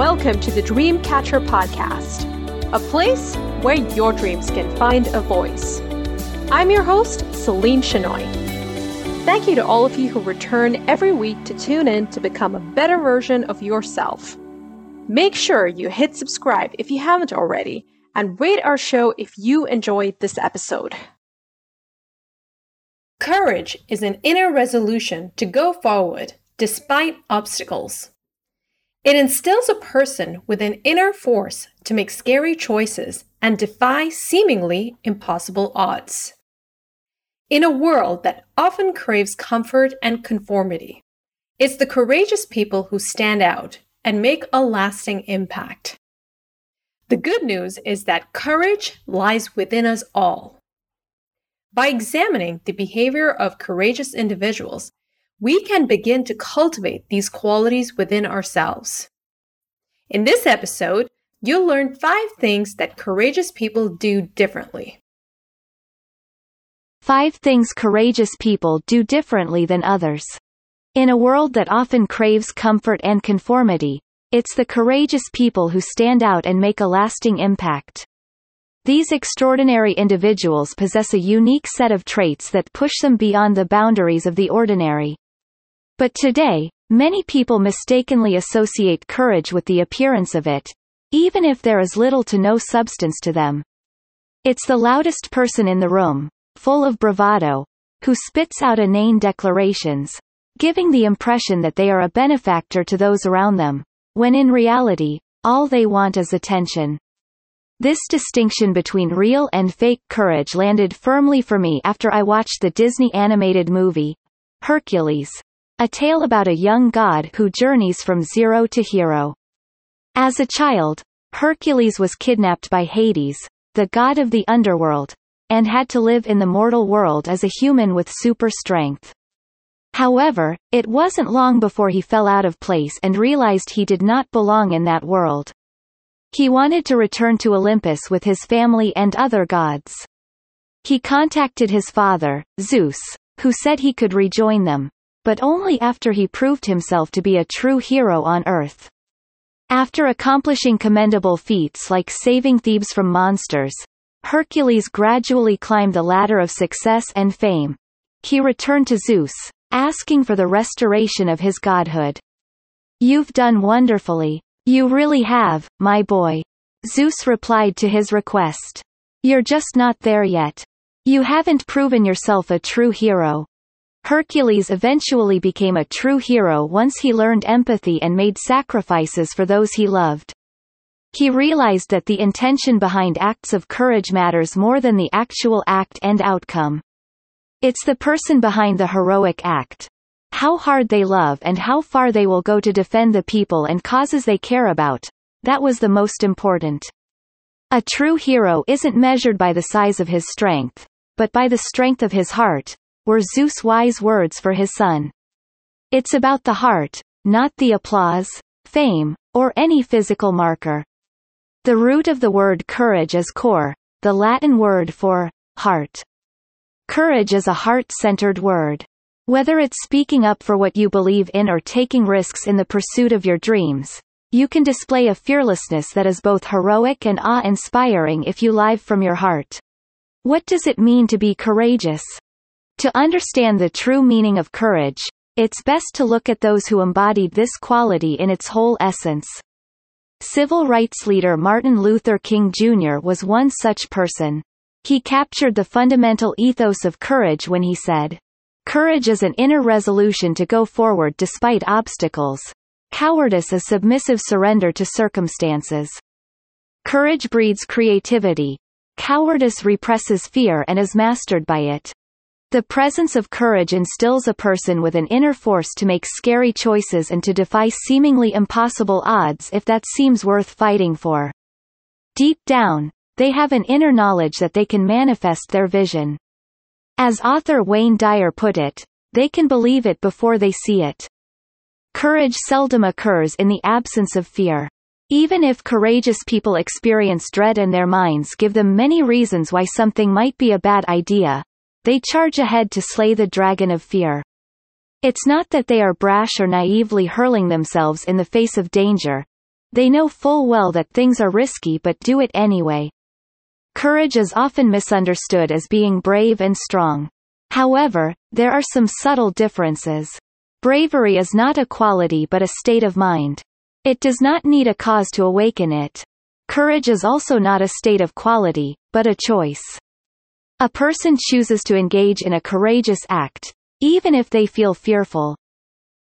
welcome to the Dreamcatcher Podcast, a place where your dreams can find a voice. I'm your host, Celine Shinoy. Thank you to all of you who return every week to tune in to become a better version of yourself. Make sure you hit subscribe if you haven't already, and rate our show if you enjoyed this episode. Courage is an inner resolution to go forward despite obstacles. It instills a person with an inner force to make scary choices and defy seemingly impossible odds. In a world that often craves comfort and conformity, it's the courageous people who stand out and make a lasting impact. The good news is that courage lies within us all. By examining the behavior of courageous individuals, we can begin to cultivate these qualities within ourselves. In this episode, you'll learn five things that courageous people do differently. Five things courageous people do differently than others. In a world that often craves comfort and conformity, it's the courageous people who stand out and make a lasting impact. These extraordinary individuals possess a unique set of traits that push them beyond the boundaries of the ordinary. But today, many people mistakenly associate courage with the appearance of it, even if there is little to no substance to them. It's the loudest person in the room, full of bravado, who spits out inane declarations, giving the impression that they are a benefactor to those around them, when in reality, all they want is attention. This distinction between real and fake courage landed firmly for me after I watched the Disney animated movie, Hercules, a tale about a young god who journeys from zero to hero. As a child, Hercules was kidnapped by Hades, the god of the underworld, and had to live in the mortal world as a human with super strength. However, it wasn't long before he fell out of place and realized he did not belong in that world. He wanted to return to Olympus with his family and other gods. He contacted his father, Zeus, who said he could rejoin them, but only after he proved himself to be a true hero on Earth. After accomplishing commendable feats like saving Thebes from monsters, Hercules gradually climbed the ladder of success and fame. He returned to Zeus, asking for the restoration of his godhood. You've done wonderfully, you really have, my boy. Zeus replied to his request. You're just not there yet. You haven't proven yourself a true hero. Hercules eventually became a true hero once he learned empathy and made sacrifices for those he loved. He realized that the intention behind acts of courage matters more than the actual act and outcome. It's the person behind the heroic act, how hard they love and how far they will go to defend the people and causes they care about. That was the most important. A true hero isn't measured by the size of his strength, but by the strength of his heart, were Zeus' wise words for his son. It's about the heart, not the applause, fame, or any physical marker. The root of the word courage is cor, the Latin word for heart. Courage is a heart-centered word. Whether it's speaking up for what you believe in or taking risks in the pursuit of your dreams, you can display a fearlessness that is both heroic and awe-inspiring if you live from your heart. What does it mean to be courageous? To understand the true meaning of courage, it's best to look at those who embodied this quality in its whole essence. Civil rights leader Martin Luther King Jr. was one such person. He captured the fundamental ethos of courage when he said, Courage is an inner resolution to go forward despite obstacles. Cowardice is submissive surrender to circumstances. Courage breeds creativity. Cowardice represses fear and is mastered by it. The presence of courage instills a person with an inner force to make scary choices and to defy seemingly impossible odds if that seems worth fighting for. Deep down, they have an inner knowledge that they can manifest their vision. As author Wayne Dyer put it, they can believe it before they see it. Courage seldom occurs in the absence of fear. Even if courageous people experience dread and their minds give them many reasons why something might be a bad idea, they charge ahead to slay the dragon of fear. It's not that they are brash or naively hurling themselves in the face of danger. they know full well that things are risky but do it anyway. Courage is often misunderstood as being brave and strong. However, there are some subtle differences. Bravery is not a quality but a state of mind. It does not need a cause to awaken it. Courage is also not a state of quality, but a choice. A person chooses to engage in a courageous act, even if they feel fearful.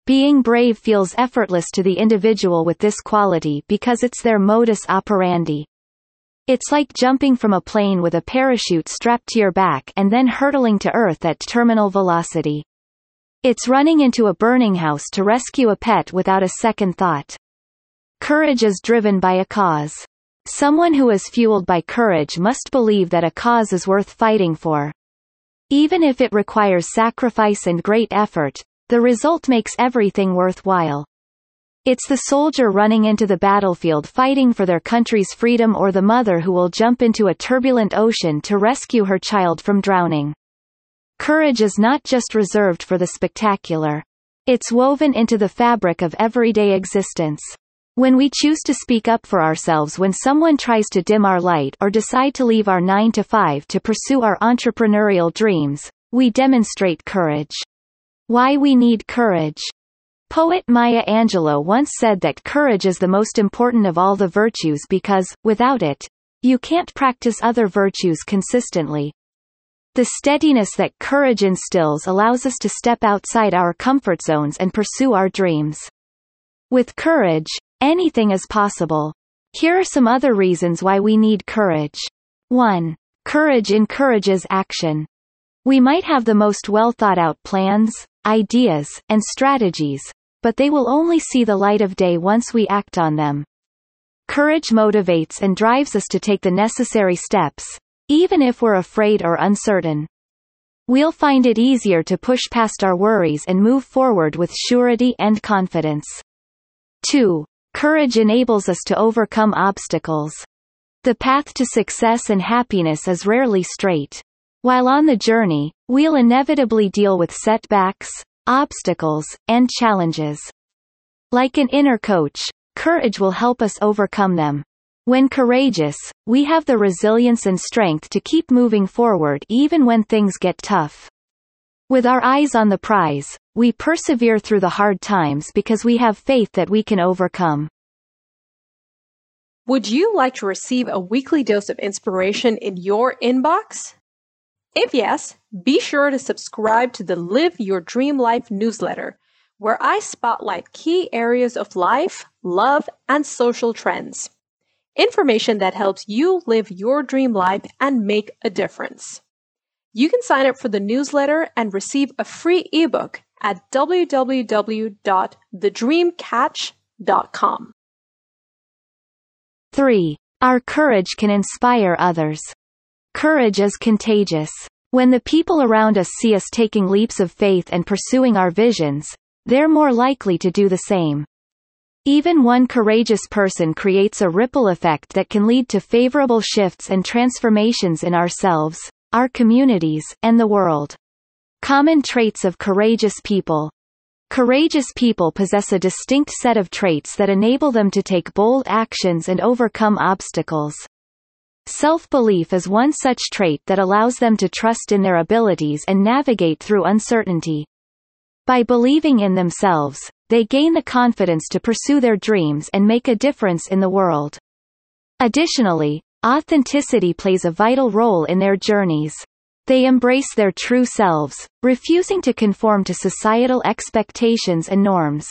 Being brave feels effortless to the individual with this quality because it's their modus operandi. It's like jumping from a plane with a parachute strapped to your back and then hurtling to Earth at terminal velocity. It's running into a burning house to rescue a pet without a second thought. Courage is driven by a cause. Someone who is fueled by courage must believe that a cause is worth fighting for. Even if it requires sacrifice and great effort, the result makes everything worthwhile. It's the soldier running into the battlefield fighting for their country's freedom or the mother who will jump into a turbulent ocean to rescue her child from drowning. Courage is not just reserved for the spectacular. It's woven into the fabric of everyday existence. When we choose to speak up for ourselves when someone tries to dim our light or decide to leave our 9 to 5 to pursue our entrepreneurial dreams, we demonstrate courage. Why we need courage. Poet Maya Angelou once said that courage is the most important of all the virtues because, without it, you can't practice other virtues consistently. The steadiness that courage instills allows us to step outside our comfort zones and pursue our dreams. With courage, Anything is possible. Here are some other reasons why we need courage. 1. Courage encourages action. We might have the most well thought out plans, ideas, and strategies, but they will only see the light of day once we act on them. Courage motivates and drives us to take the necessary steps, even if we're afraid or uncertain. We'll find it easier to push past our worries and move forward with surety and confidence. 2. Courage enables us to overcome obstacles. The path to success and happiness is rarely straight. While on the journey, we'll inevitably deal with setbacks, obstacles, and challenges. Like an inner coach, courage will help us overcome them. When courageous, we have the resilience and strength to keep moving forward even when things get tough. With our eyes on the prize, we persevere through the hard times because we have faith that we can overcome. Would you like to receive a weekly dose of inspiration in your inbox? If yes, be sure to subscribe to the Live Your Dream Life newsletter, where I spotlight key areas of life, love, and social trends. Information that helps you live your dream life and make a difference. You can sign up for the newsletter and receive a free ebook at www.thedreamcatch.com. 3. Our courage can inspire others. Courage is contagious. When the people around us see us taking leaps of faith and pursuing our visions, they're more likely to do the same. Even one courageous person creates a ripple effect that can lead to favorable shifts and transformations in ourselves, our communities, and the world. Common traits of courageous people. Courageous people possess a distinct set of traits that enable them to take bold actions and overcome obstacles. Self-belief is one such trait that allows them to trust in their abilities and navigate through uncertainty. By believing in themselves, they gain the confidence to pursue their dreams and make a difference in the world. Additionally, Authenticity plays a vital role in their journeys. They embrace their true selves, refusing to conform to societal expectations and norms.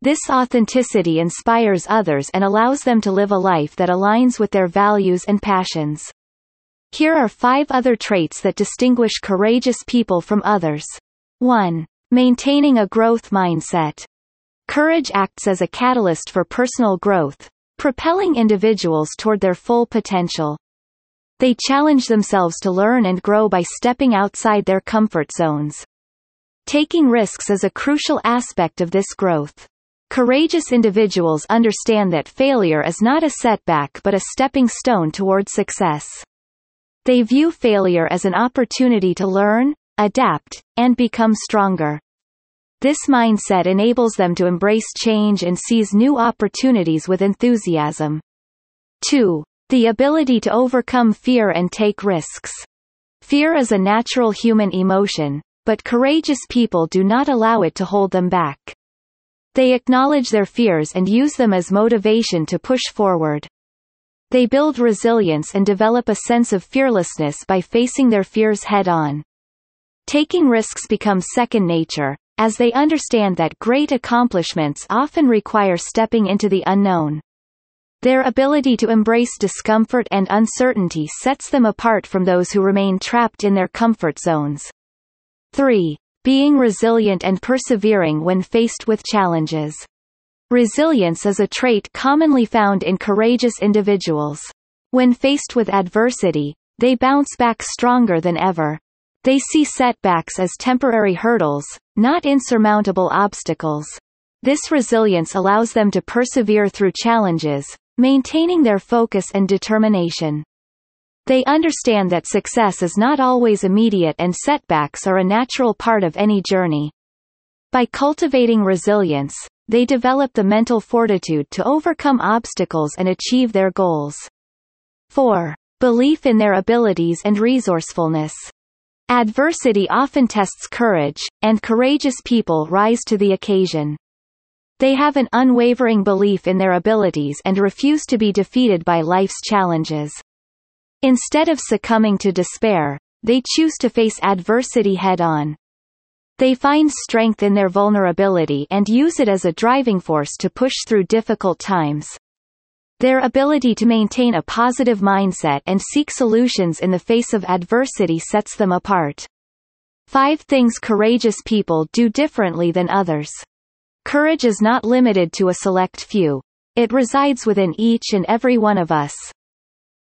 This authenticity inspires others and allows them to live a life that aligns with their values and passions. Here are five other traits that distinguish courageous people from others. 1. Maintaining a growth mindset. Courage acts as a catalyst for personal growth, propelling individuals toward their full potential. They challenge themselves to learn and grow by stepping outside their comfort zones. Taking risks is a crucial aspect of this growth. Courageous individuals understand that failure is not a setback but a stepping stone toward success. They view failure as an opportunity to learn, adapt, and become stronger. This mindset enables them to embrace change and seize new opportunities with enthusiasm. 2. The ability to overcome fear and take risks. Fear is a natural human emotion, but courageous people do not allow it to hold them back. They acknowledge their fears and use them as motivation to push forward. They build resilience and develop a sense of fearlessness by facing their fears head on. Taking risks becomes second nature, as they understand that great accomplishments often require stepping into the unknown. Their ability to embrace discomfort and uncertainty sets them apart from those who remain trapped in their comfort zones. 3. Being resilient and persevering when faced with challenges. Resilience is a trait commonly found in courageous individuals. When faced with adversity, they bounce back stronger than ever. They see setbacks as temporary hurdles, not insurmountable obstacles. This resilience allows them to persevere through challenges, maintaining their focus and determination. They understand that success is not always immediate and setbacks are a natural part of any journey. By cultivating resilience, they develop the mental fortitude to overcome obstacles and achieve their goals. 4. Belief in their abilities and resourcefulness. Adversity often tests courage, and courageous people rise to the occasion. They have an unwavering belief in their abilities and refuse to be defeated by life's challenges. Instead of succumbing to despair, they choose to face adversity head-on. They find strength in their vulnerability and use it as a driving force to push through difficult times. Their ability to maintain a positive mindset and seek solutions in the face of adversity sets them apart. 5 things courageous people do differently than others. Courage is not limited to a select few. It resides within each and every one of us.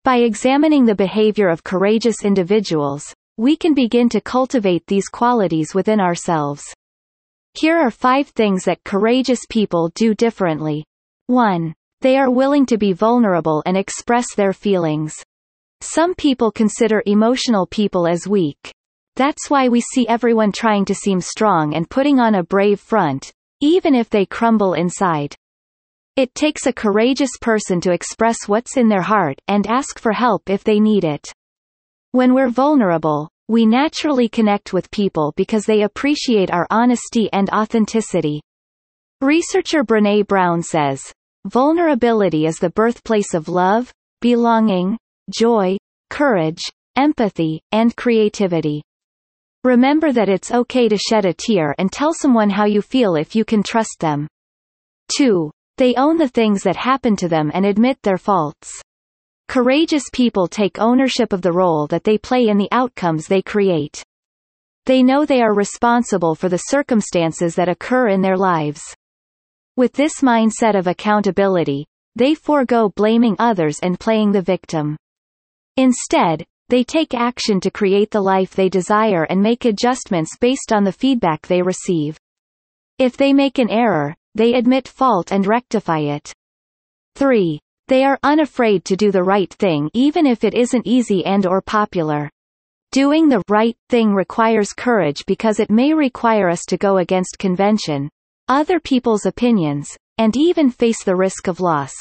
By examining the behavior of courageous individuals, we can begin to cultivate these qualities within ourselves. Here are five things that courageous people do differently. 1. They are willing to be vulnerable and express their feelings. Some people consider emotional people as weak. That's why we see everyone trying to seem strong and putting on a brave front, even if they crumble inside. It takes a courageous person to express what's in their heart and ask for help if they need it. When we're vulnerable, we naturally connect with people because they appreciate our honesty and authenticity. Researcher Brene Brown says, Vulnerability is the birthplace of love, belonging, joy, courage, empathy, and creativity. Remember that it's okay to shed a tear and tell someone how you feel if you can trust them. 2. They own the things that happen to them and admit their faults. Courageous people take ownership of the role that they play in the outcomes they create. They know they are responsible for the circumstances that occur in their lives. With this mindset of accountability, they forego blaming others and playing the victim. Instead, they take action to create the life they desire and make adjustments based on the feedback they receive. If they make an error, they admit fault and rectify it. 3. They are unafraid to do the right thing even if it isn't easy and or popular. Doing the right thing requires courage because it may require us to go against convention, other people's opinions, and even face the risk of loss.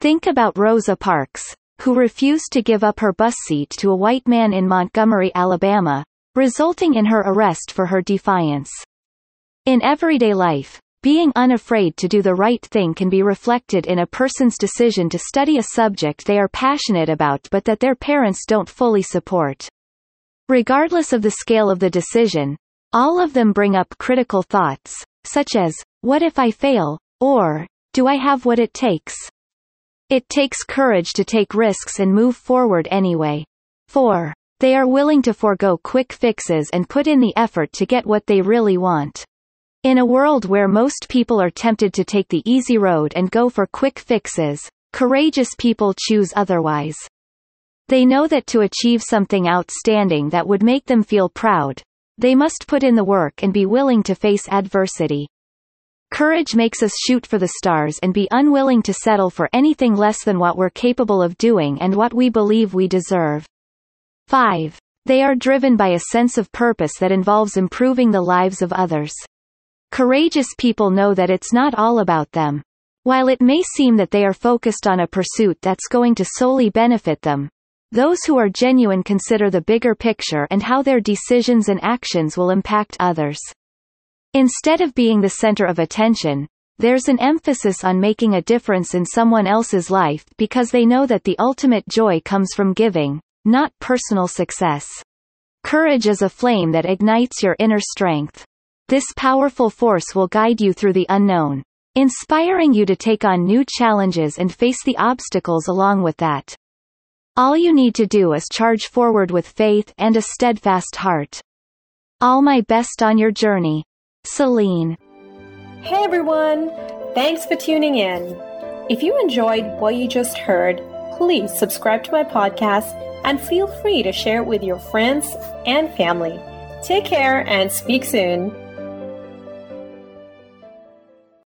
Think about Rosa Parks, who refused to give up her bus seat to a white man in Montgomery, Alabama, resulting in her arrest for her defiance. In everyday life, being unafraid to do the right thing can be reflected in a person's decision to study a subject they are passionate about but that their parents don't fully support. Regardless of the scale of the decision, all of them bring up critical thoughts, such as, what if I fail? Or, do I have what it takes? It takes courage to take risks and move forward anyway. 4. They are willing to forego quick fixes and put in the effort to get what they really want. In a world where most people are tempted to take the easy road and go for quick fixes, courageous people choose otherwise. They know that to achieve something outstanding that would make them feel proud, they must put in the work and be willing to face adversity. Courage makes us shoot for the stars and be unwilling to settle for anything less than what we're capable of doing and what we believe we deserve. 5. They are driven by a sense of purpose that involves improving the lives of others. Courageous people know that it's not all about them. While it may seem that they are focused on a pursuit that's going to solely benefit them, those who are genuine consider the bigger picture and how their decisions and actions will impact others. Instead of being the center of attention, there's an emphasis on making a difference in someone else's life because they know that the ultimate joy comes from giving, not personal success. Courage is a flame that ignites your inner strength. This powerful force will guide you through the unknown, inspiring you to take on new challenges and face the obstacles along with that. All you need to do is charge forward with faith and a steadfast heart. All my best on your journey. Celine. Hey everyone! Thanks for tuning in. If you enjoyed what you just heard, please subscribe to my podcast and feel free to share it with your friends and family. Take care and speak soon.